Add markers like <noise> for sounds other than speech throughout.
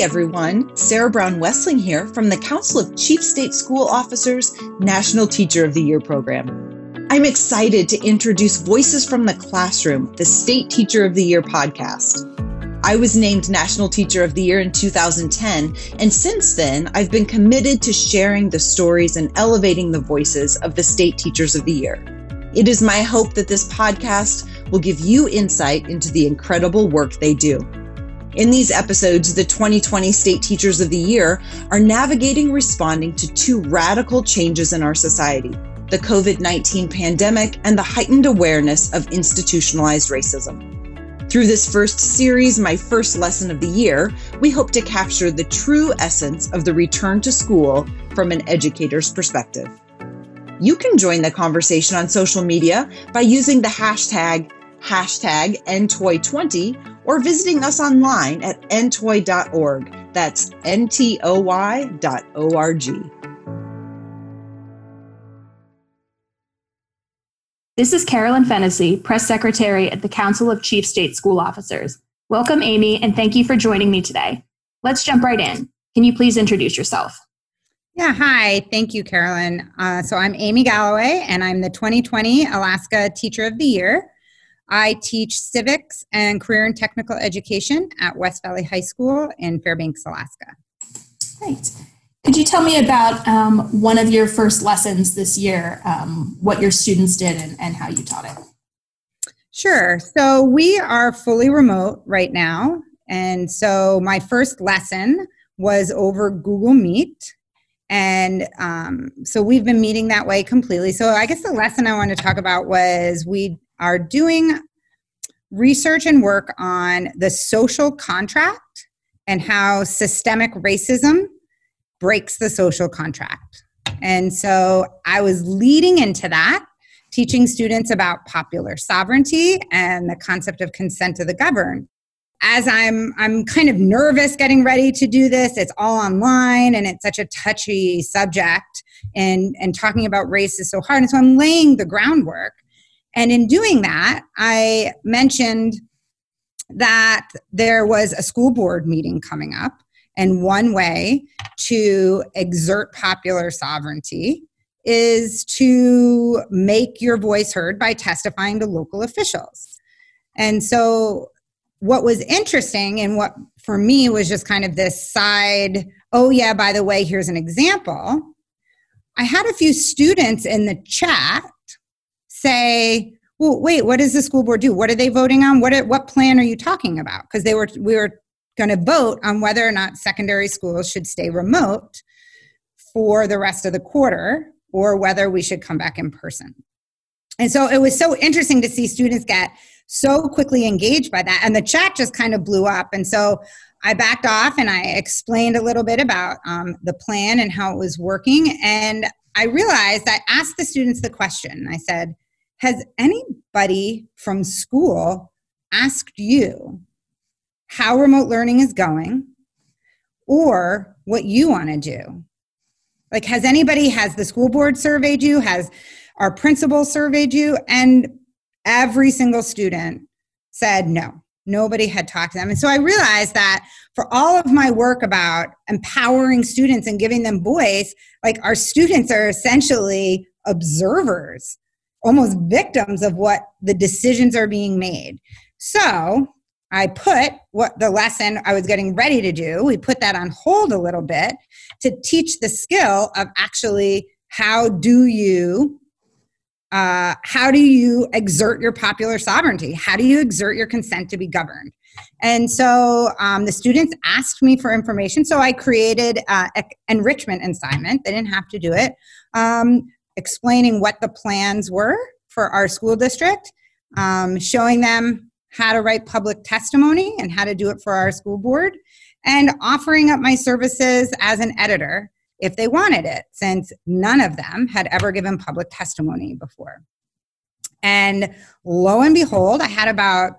Everyone. Sarah Brown Wessling here from the Council of Chief State School Officers National Teacher of the Year program. I'm excited to introduce Voices from the Classroom, the State Teacher of the Year podcast. I was named National Teacher of the Year in 2010, and since then, I've been committed to sharing the stories and elevating the voices of the State Teachers of the Year. It is my hope that this podcast will give you insight into the incredible work they do. In these episodes, the 2020 State Teachers of the Year are navigating responding to two radical changes in our society the COVID 19 pandemic and the heightened awareness of institutionalized racism. Through this first series, my first lesson of the year, we hope to capture the true essence of the return to school from an educator's perspective. You can join the conversation on social media by using the hashtag hashtag NTOY20 or visiting us online at ntoy.org. That's N-T-O-Y dot O-R-G. This is Carolyn Fennessy, Press Secretary at the Council of Chief State School Officers. Welcome, Amy, and thank you for joining me today. Let's jump right in. Can you please introduce yourself? Yeah, hi. Thank you, Carolyn. Uh, so I'm Amy Galloway, and I'm the 2020 Alaska Teacher of the Year. I teach civics and career and technical education at West Valley High School in Fairbanks, Alaska. Great. Could you tell me about um, one of your first lessons this year, um, what your students did, and, and how you taught it? Sure. So we are fully remote right now. And so my first lesson was over Google Meet. And um, so we've been meeting that way completely. So I guess the lesson I want to talk about was we are doing research and work on the social contract and how systemic racism breaks the social contract. And so I was leading into that, teaching students about popular sovereignty and the concept of consent to the governed. As I'm I'm kind of nervous getting ready to do this, it's all online and it's such a touchy subject and and talking about race is so hard. And so I'm laying the groundwork. And in doing that, I mentioned that there was a school board meeting coming up and one way to exert popular sovereignty is to make your voice heard by testifying to local officials. And so, what was interesting and what for me was just kind of this side oh, yeah, by the way, here's an example. I had a few students in the chat say, well, wait, what does the school board do? What are they voting on? What, are, what plan are you talking about? Because they were, we were going to vote on whether or not secondary schools should stay remote for the rest of the quarter or whether we should come back in person. And so it was so interesting to see students get so quickly engaged by that. And the chat just kind of blew up. And so I backed off and I explained a little bit about um, the plan and how it was working. And I realized I asked the students the question I said, Has anybody from school asked you how remote learning is going or what you want to do. Like, has anybody, has the school board surveyed you? Has our principal surveyed you? And every single student said no. Nobody had talked to them. And so I realized that for all of my work about empowering students and giving them voice, like our students are essentially observers, almost victims of what the decisions are being made. So I put what the lesson I was getting ready to do, we put that on hold a little bit to teach the skill of actually how do you uh, how do you exert your popular sovereignty? How do you exert your consent to be governed? And so um, the students asked me for information, so I created uh, enrichment assignment. They didn't have to do it, um, explaining what the plans were for our school district, um, showing them how to write public testimony and how to do it for our school board, and offering up my services as an editor if they wanted it, since none of them had ever given public testimony before. And lo and behold, I had about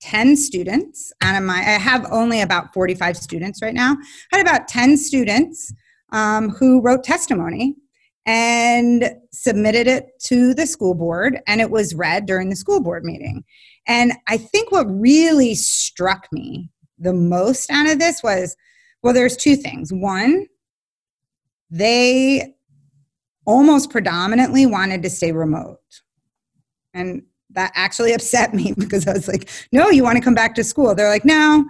10 students out of my, I have only about 45 students right now. I had about 10 students um, who wrote testimony and submitted it to the school board, and it was read during the school board meeting. And I think what really struck me the most out of this was Well, there's two things. One, they almost predominantly wanted to stay remote. And that actually <laughs> upset me because I was like, no, you want to come back to school. They're like, no,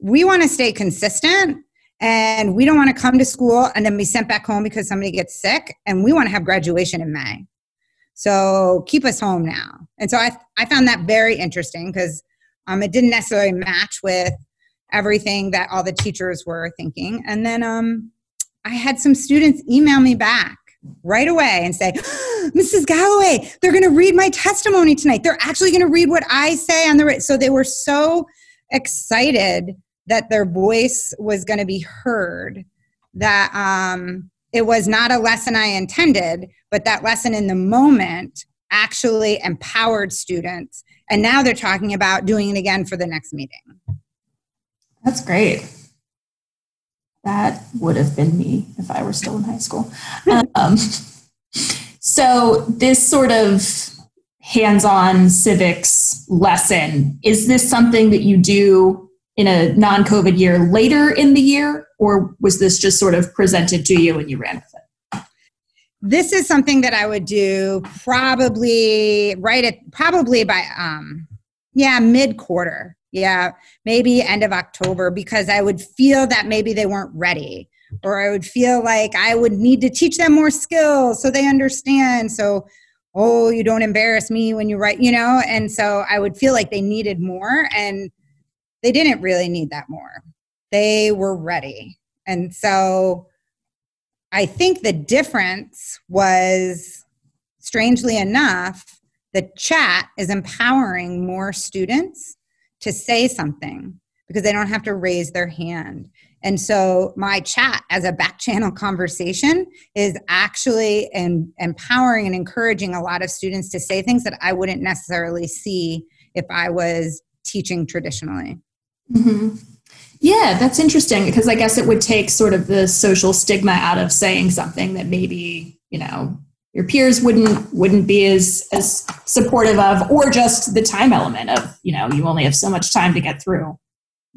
we want to stay consistent and we don't want to come to school and then be sent back home because somebody gets sick and we want to have graduation in May. So keep us home now. And so I, I found that very interesting because um, it didn't necessarily match with everything that all the teachers were thinking. And then um, I had some students email me back right away and say, <gasps> Mrs. Galloway, they're going to read my testimony tonight. They're actually going to read what I say on the. So they were so excited that their voice was going to be heard that um, it was not a lesson I intended, but that lesson in the moment actually empowered students. And now they're talking about doing it again for the next meeting. That's great. That would have been me if I were still in high school. Um, so, this sort of hands on civics lesson, is this something that you do in a non COVID year later in the year, or was this just sort of presented to you and you ran with it? This is something that I would do probably right at probably by um yeah mid quarter yeah maybe end of october because i would feel that maybe they weren't ready or i would feel like i would need to teach them more skills so they understand. So oh you don't embarrass me when you write you know? And so i would feel like they needed more and they didn't really need that more they were ready and so i think the difference was strangely enough the chat is empowering more students to say something because they don't have to raise their hand. And so my chat as a back channel conversation is actually in, empowering and encouraging a lot of students to say things that I wouldn't necessarily see if I was teaching traditionally. Mm-hmm. Yeah, that's interesting because I guess it would take sort of the social stigma out of saying something that maybe, you know, your peers wouldn't wouldn't be as as supportive of or just the time element of you know you only have so much time to get through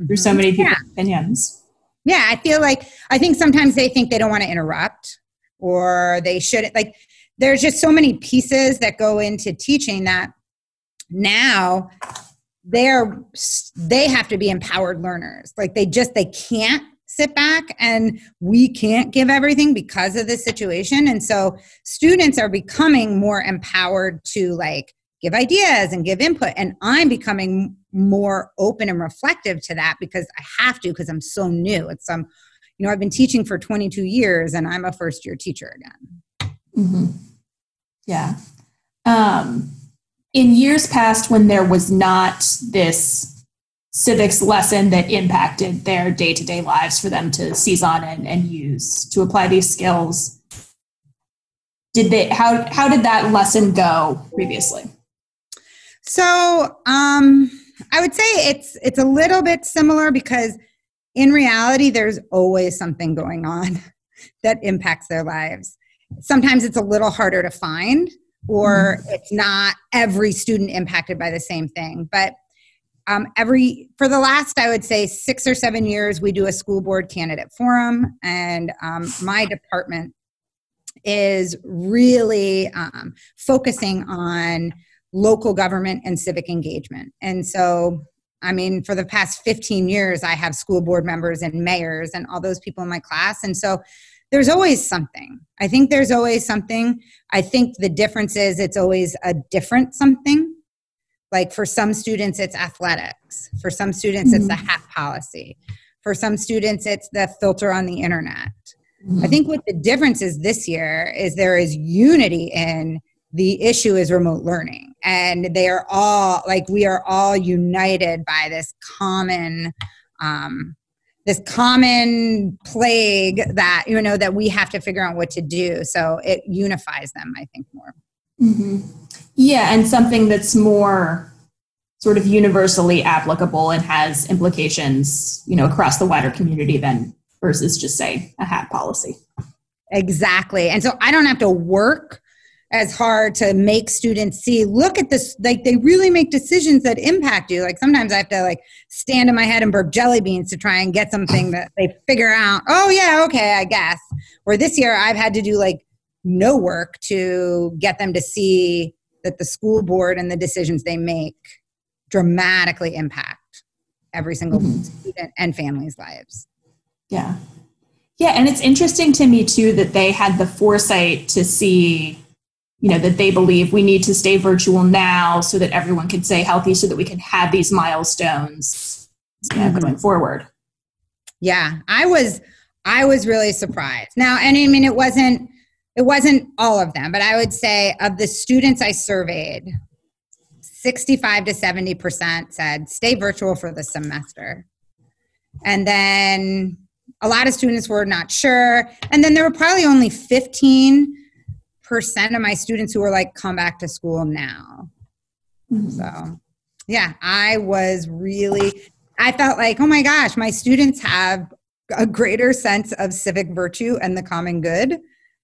through so mm-hmm. many people's yeah. opinions yeah i feel like i think sometimes they think they don't want to interrupt or they shouldn't like there's just so many pieces that go into teaching that now they're they have to be empowered learners. Like they just they can't sit back and we can't give everything because of this situation. And so students are becoming more empowered to like give ideas and give input. And i'm becoming more open and reflective to that because i have to because i'm so new. It's um you know i've been teaching for 22 years and i'm a first year teacher again. Mm-hmm. yeah. Um in years past when there was not this civics lesson that impacted their day-to-day lives for them to seize on and, and use to apply these skills did they how how did that lesson go previously? So um i would say it's it's a little bit similar because in reality there's always something going on <laughs> that impacts their lives. Sometimes it's a little harder to find or mm-hmm. it's not every student impacted by the same thing. But um, every for the last i would say six or seven years we do a school board candidate forum. And um, my department is really um, focusing on local government and civic engagement. And so i mean for the past 15 years i have school board members and mayors and all those people in my class. And so there's always something i think there's always something i think the difference is it's always a different something like for some students, it's athletics. For some students, mm-hmm. it's the mm-hmm. policy. For some students, it's the filter on the internet. Mm-hmm. I think what the difference is this year is there is unity in the issue is remote learning. And they are all like we are all united by this common um, this common plague that you know that we have to figure out what to do so it unifies them i think more mm-hmm. Yeah, and something that's more sort of universally applicable and has implications, you know, across the wider community than versus just say a hat policy. Exactly. And so I don't have to work as hard to make students see. Look at this like they really make decisions that impact you. Like sometimes i have to like stand in my head and burp jelly beans to try and get something that they figure out. Oh yeah okay i guess. Or this year i've had to do like no work to get them to see that the school board and the decisions they make dramatically impact every single mm-hmm. student and family's lives. Yeah. Yeah and it's interesting to me too that they had the foresight to see you know that they believe we need to stay virtual now so that everyone can stay healthy so that we can have these milestones mm-hmm. going forward. Yeah i was i was really surprised. Now and i mean it wasn't it wasn't all of them but i would say of the students i surveyed 65 to 70% said stay virtual for the semester. And then a lot of students were not sure. And then there were probably only 15 percent of my students who are like, come back to school now. Mm-hmm. So, yeah, I was really, I felt like, oh my gosh, my students have a greater sense of civic virtue and the common good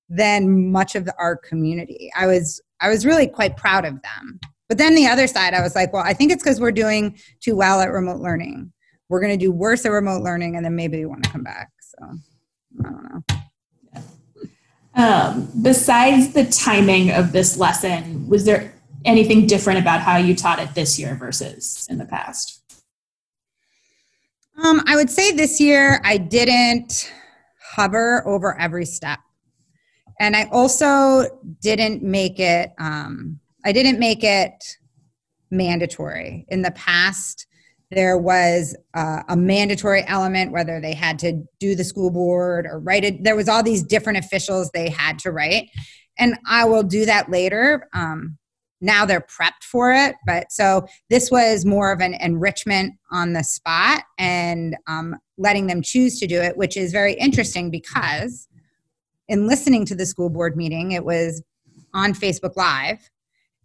than much of our community. I was, I was really quite proud of them. But then the other side, I was like, well, I think it's because we're doing too well at remote learning. We're going to do worse at remote learning, and then maybe we want to come back. So, I don't know. Um, besides the timing of this lesson, was there anything different about how you taught it this year versus in the past? Um, I would say this year I didn't hover over every step. And I also didn't make it, um, I didn't make it mandatory. In the past, there was uh, a mandatory element whether they had to do the school board or write it. There was all these different officials they had to write. And i will do that later. Um, now they're prepped for it but so this was more of an enrichment on the spot and um, letting them choose to do it which is very interesting because in listening to the school board meeting it was on facebook live.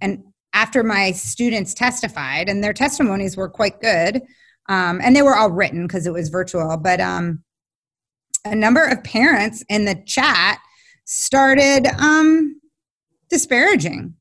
And after my students testified, and their testimonies were quite good, um, and they were all written because it was virtual, but um, a number of parents in the chat started um, disparaging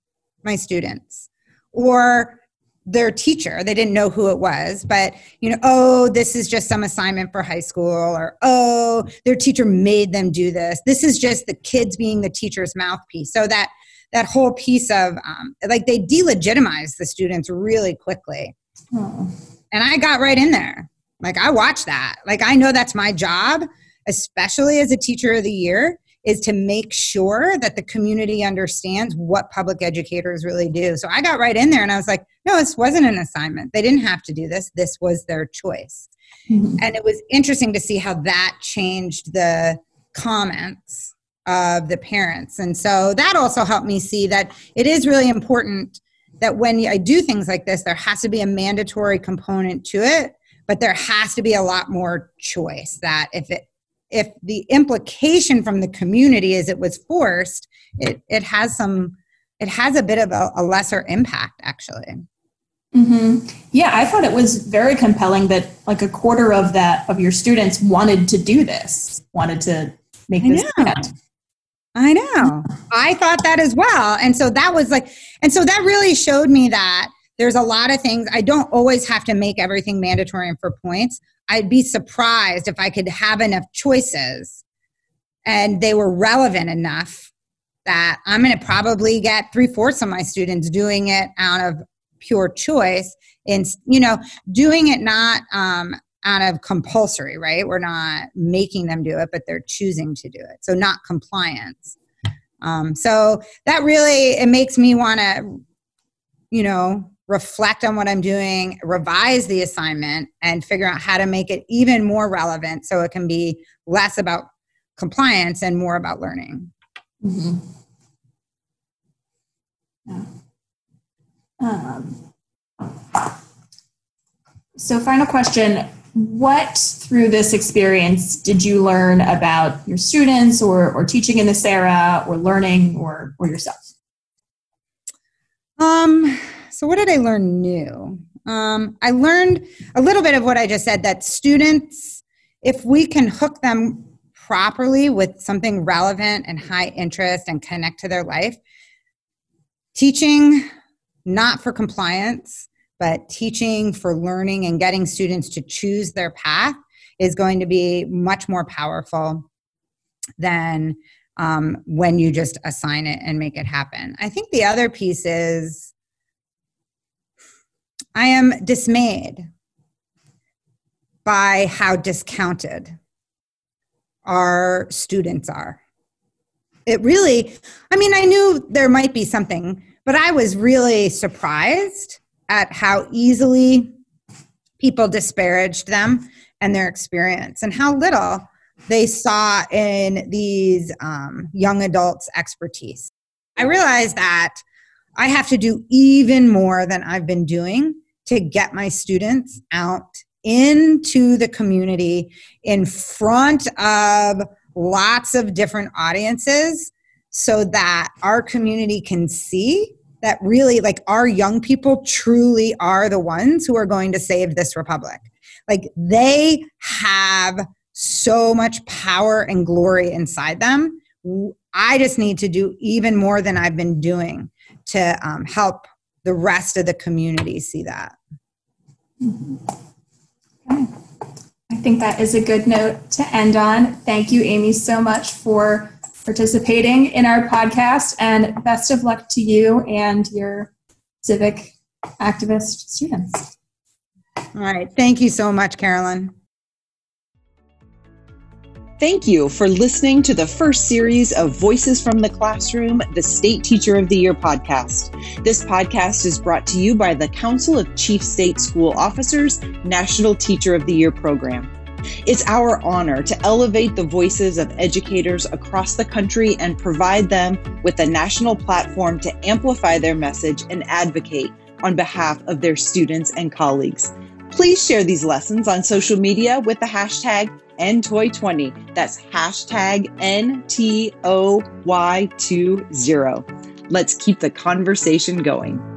my students or their teacher. They didn't know who it was but you know oh this is just some assignment for high school or oh their teacher made them do this. This is just the kids being the teacher's mouthpiece. So that that whole piece of um, like they delegitimize the students really quickly. Oh. And I got right in there. Like I watched that. Like I know that's my job, especially as a teacher of the year, is to make sure that the community understands what public educators really do. So I got right in there and I was like, no, this wasn't an assignment. They didn't have to do this. This was their choice. Mm-hmm. And it was interesting to see how that changed the comments of the parents. And so that also helped me see that it is really important that when I do things like this, there has to be a mandatory component to it, but there has to be a lot more choice. That if it if the implication from the community is it was forced, it, it has some it has a bit of a, a lesser impact actually. Mm-hmm. Yeah, I thought it was very compelling that like a quarter of that of your students wanted to do this, wanted to make this I know. I thought that as well. And so that was like, and so that really showed me that there's a lot of things. I don't always have to make everything mandatory and for points. I'd be surprised if I could have enough choices and they were relevant enough that I'm going to probably get three fourths of my students doing it out of pure choice. And, you know, doing it not um, out of compulsory, right? We're not making them do it, but they're choosing to do it. So not compliance. Um, so that really it makes me want to, you know, reflect on what I'm doing, revise the assignment, and figure out how to make it even more relevant so it can be less about compliance and more about learning. Mm-hmm. Yeah. Um, so, final question what through this experience did you learn about your students or, or teaching in this era or learning or, or yourself? Um, so what did I learn new? Um, I learned a little bit of what I just said that students, if we can hook them properly with something relevant and high interest and connect to their life, teaching not for compliance, but teaching for learning and getting students to choose their path is going to be much more powerful than um, when you just assign it and make it happen. I think the other piece is I am dismayed by how discounted our students are. It really, I mean, I knew there might be something, but I was really surprised at how easily people disparaged them and their experience and how little they saw in these um, young adults' expertise. I realized that I have to do even more than I've been doing to get my students out into the community in front of lots of different audiences so that our community can see that really like our young people truly are the ones who are going to save this republic like they have so much power and glory inside them i just need to do even more than i've been doing to um, help the rest of the community see that mm-hmm. okay. i think that is a good note to end on thank you amy so much for participating in our podcast and best of luck to you and your civic activist students. All right. Thank you so much, Carolyn. Thank you for listening to the first series of Voices from the Classroom, the State Teacher of the Year podcast. This podcast is brought to you by the Council of Chief State School Officers National Teacher of the Year program. It's our honor to elevate the voices of educators across the country and provide them with a national platform to amplify their message and advocate on behalf of their students and colleagues. Please share these lessons on social media with the hashtag NTOY20. That's hashtag NTOY20. Let's keep the conversation going.